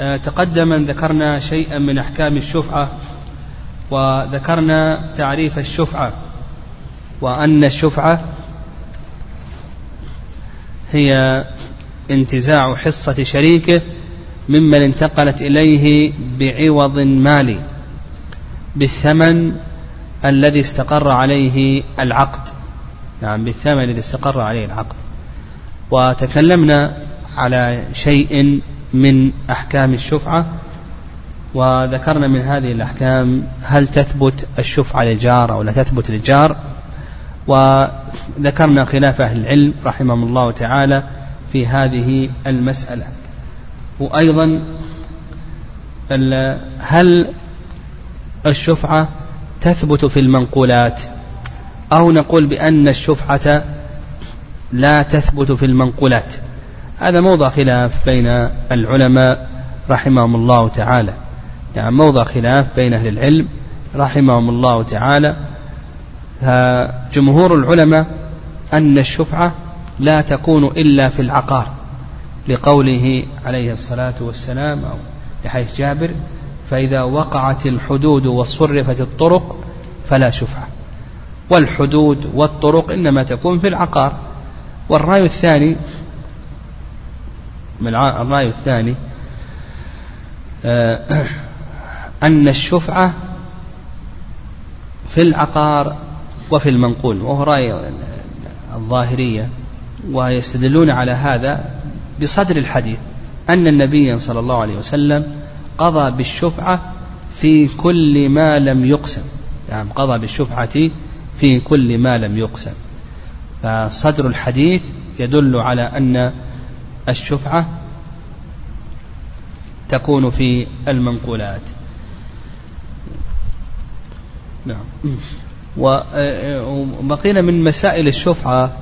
آه، تقدم أن ذكرنا شيئا من أحكام الشفعة وذكرنا تعريف الشفعة وأن الشفعة هي انتزاع حصة شريكه ممن انتقلت إليه بعوض مالي بالثمن الذي استقر عليه العقد. نعم بالثمن الذي استقر عليه العقد. وتكلمنا على شيء من أحكام الشفعة وذكرنا من هذه الأحكام هل تثبت الشفعة للجار أو لا تثبت للجار وذكرنا خلاف أهل العلم رحمهم الله تعالى في هذه المسألة. وأيضا هل الشفعة تثبت في المنقولات؟ أو نقول بأن الشفعة لا تثبت في المنقولات. هذا موضع خلاف بين العلماء رحمهم الله تعالى. يعني موضع خلاف بين أهل العلم رحمهم الله تعالى. جمهور العلماء أن الشفعة لا تكون إلا في العقار لقوله عليه الصلاة والسلام أو لحيث جابر فإذا وقعت الحدود وصرفت الطرق فلا شفعة والحدود والطرق إنما تكون في العقار. والرأي الثاني من الرأي الثاني آه، أن الشفعة في العقار وفي المنقول وهو رأي الظاهرية ويستدلون على هذا بصدر الحديث أن النبي صلى الله عليه وسلم قضى بالشفعة في كل ما لم يقسم. نعم يعني قضى بالشفعة في كل ما لم يقسم. فصدر الحديث يدل على أن الشفعة تكون في المنقولات. نعم. وبقينا من مسائل الشفعة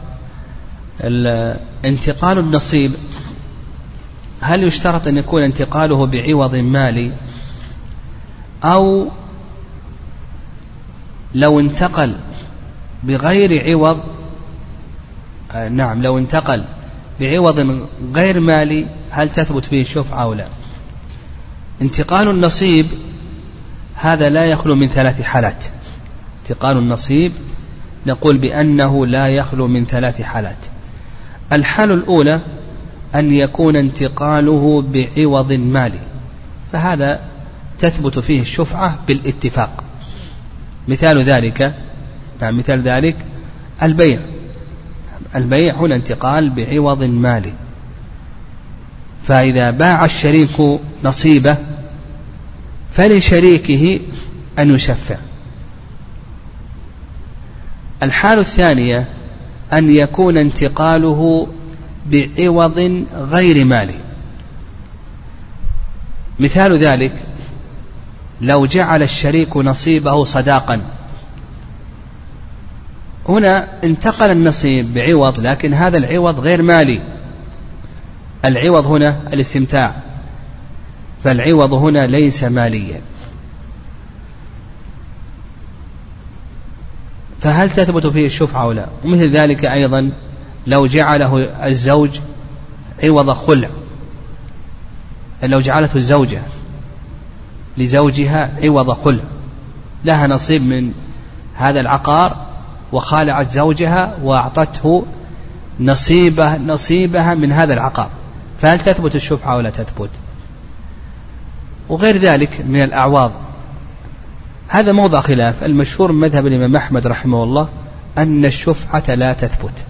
انتقال النصيب. هل يشترط أن يكون انتقاله بعوض مالي؟ أو لو انتقل بغير عوض آه نعم لو انتقل بعوض غير مالي هل تثبت فيه الشفعة أو لا؟ انتقال النصيب هذا لا يخلو من ثلاث حالات. انتقال النصيب نقول بأنه لا يخلو من ثلاث حالات. الحالة الأولى أن يكون انتقاله بعوض مالي. فهذا تثبت فيه الشفعة بالاتفاق. مثال ذلك نعم مثال ذلك البيع. البيع هنا انتقال بعوض مالي. فإذا باع الشريك نصيبه فلشريكه أن يشفع. الحالة الثانية أن يكون انتقاله بعوض غير مالي. مثال ذلك لو جعل الشريك نصيبه صداقا. هنا انتقل النصيب بعوض لكن هذا العوض غير مالي. العوض هنا الاستمتاع. فالعوض هنا ليس ماليا. فهل تثبت فيه الشفعة أو لا؟ ومثل ذلك أيضا لو جعله الزوج عوض خلع. لو جعلته الزوجة لزوجها عوض خلع. لها نصيب من هذا العقار وخالعت زوجها وأعطته نصيبه نصيبها من هذا العقار فهل تثبت الشفعة ولا تثبت؟ وغير ذلك من الأعواض هذا موضع خلاف. المشهور من مذهب الإمام أحمد رحمه الله أن الشفعة لا تثبت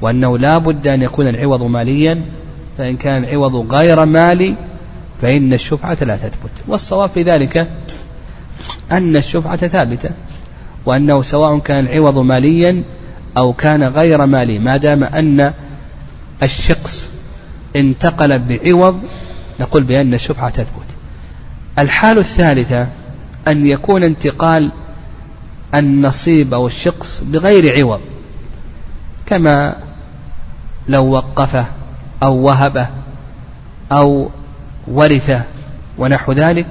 وأنه لا بد أن يكون العوض ماليا فإن كان العوض غير مالي فإن الشفعة لا تثبت. والصواب في ذلك أن الشفعة ثابتة. وأنه سواء كان العوض ماليا أو كان غير مالي ما دام أن الشخص انتقل بعوض نقول بأن الشفعة تثبت. الحال الثالثة أن يكون انتقال النصيب أو الشخص بغير عوض. كما لو وقفه أو وهبه أو ورثه ونحو ذلك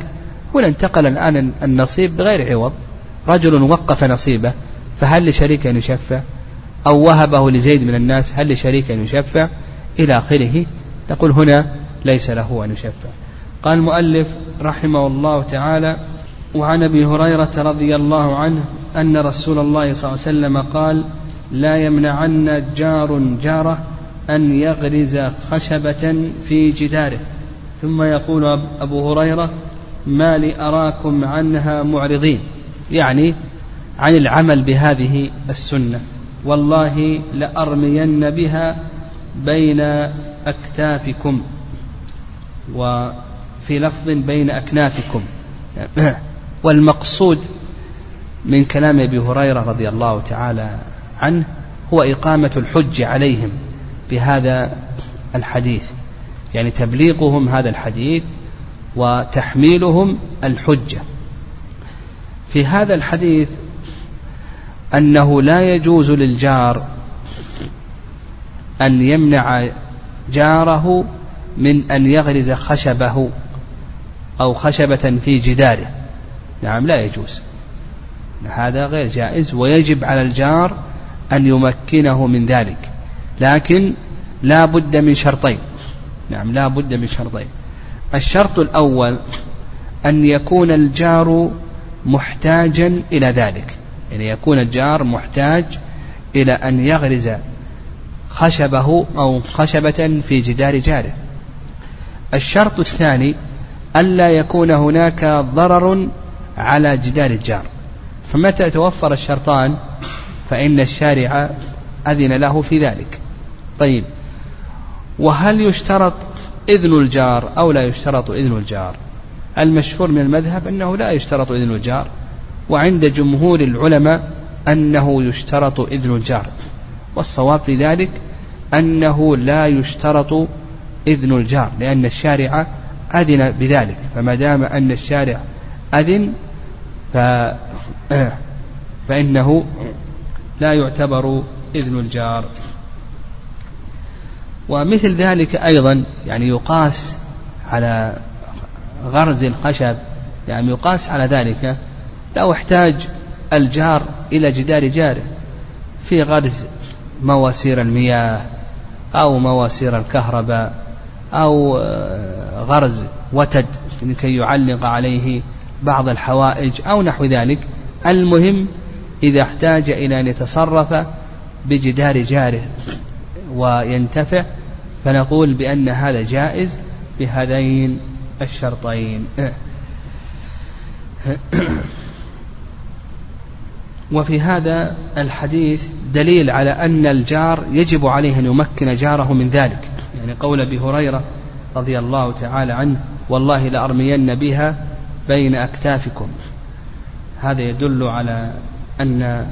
هنا انتقل الآن النصيب بغير عوض. رجل وقف نصيبه فهل لشريك أن يشفع؟ أو وهبه لزيد من الناس هل لشريك أن يشفع؟ إلى آخره. نقول هنا ليس له أن يشفع. قال المؤلف رحمه الله تعالى وعن أبي هريرة رضي الله عنه أن رسول الله صلى الله عليه وسلم قال لا يمنعن جار جاره أن يغرز خشبة في جداره. ثم يقول أبو هريرة ما لي أراكم عنها معرضين. يعني عن العمل بهذه السنة. والله لأرمين بها بين أكتافكم وفي لفظ بين أكنافكم. والمقصود من كلام أبي هريرة رضي الله تعالى عنه هو إقامة الحج عليهم بهذا الحديث. يعني تبليغهم هذا الحديث وتحميلهم الحجة. في هذا الحديث أنه لا يجوز للجار أن يمنع جاره من أن يغرز خشبه أو خشبة في جداره. نعم لا يجوز. هذا غير جائز ويجب على الجار أن يمكنه من ذلك. لكن لا بد من شرطين. نعم لا بد من شرطين. الشرط الأول أن يكون الجار محتاجا إلى ذلك. يعني يكون الجار محتاج إلى أن يغرز خشبه أو خشبة في جدار جاره. الشرط الثاني ألا يكون هناك ضرر على جدار الجار. فمتى توفر الشرطان؟ فإن الشارع أذن له في ذلك. طيب وهل يشترط إذن الجار أو لا يشترط إذن الجار؟ المشهور من المذهب أنه لا يشترط إذن الجار وعند جمهور العلماء أنه يشترط إذن الجار والصواب في ذلك أنه لا يشترط إذن الجار لأن الشارع أذن بذلك فما دام أن الشارع أذن ف فإنه لا يعتبر إذن الجار. ومثل ذلك أيضا يعني يقاس على غرز الخشب يعني يقاس على ذلك لو احتاج الجار إلى جدار جاره في غرز مواسير المياه أو مواسير الكهرباء أو غرز وتد لكي يعلق عليه بعض الحوائج أو نحو ذلك. المهم إذا احتاج إلى أن يتصرف بجدار جاره وينتفع فنقول بأن هذا جائز بهذين الشرطين. وفي هذا الحديث دليل على أن الجار يجب عليه أن يمكن جاره من ذلك. يعني قول أبي هريرة رضي الله تعالى عنه والله لأرمين بها بين أكتافكم. هذا يدل على أن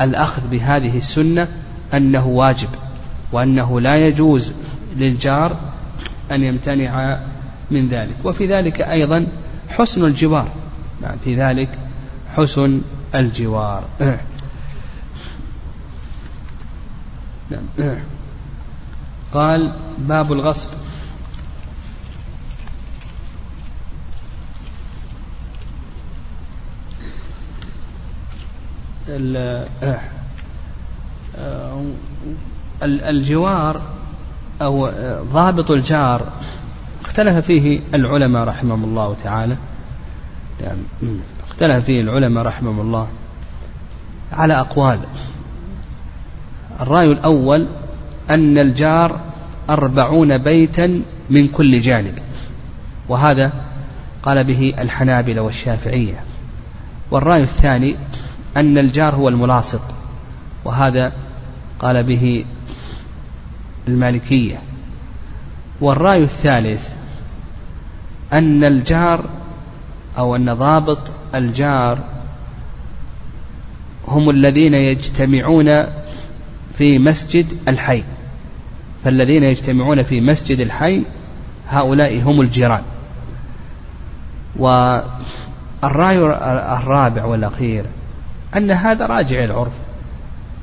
الأخذ بهذه السنة أنه واجب وأنه لا يجوز للجار أن يمتنع من ذلك. وفي ذلك أيضا حسن الجوار. نعم في ذلك حسن الجوار. قال باب الغصب. الجوار أو ضابط الجار اختلف فيه العلماء رحمهم الله تعالى. يعني اختلف فيه العلماء رحمهم الله على أقوال. الرأي الأول أن الجار أربعون بيتا من كل جانب وهذا قال به الحنابلة والشافعية. والرأي الثاني أن الجار هو الملاصق وهذا قال به المالكية. والرأي الثالث أن الجار أو أن ضابط الجار هم الذين يجتمعون في مسجد الحي. فالذين يجتمعون في مسجد الحي هؤلاء هم الجيران. والرأي الرابع والأخير أن هذا راجع العرف.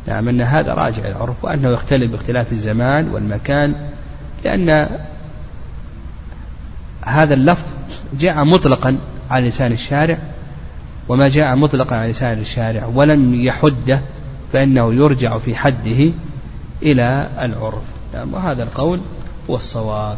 نعم أن هذا راجع العرف وأنه يختلف باختلاف الزمان والمكان لأن هذا اللفظ جاء مطلقا على لسان الشارع وما جاء مطلقا على لسان الشارع ولم يحده فإنه يرجع في حده إلى العرف. نعم وهذا القول هو الصواب.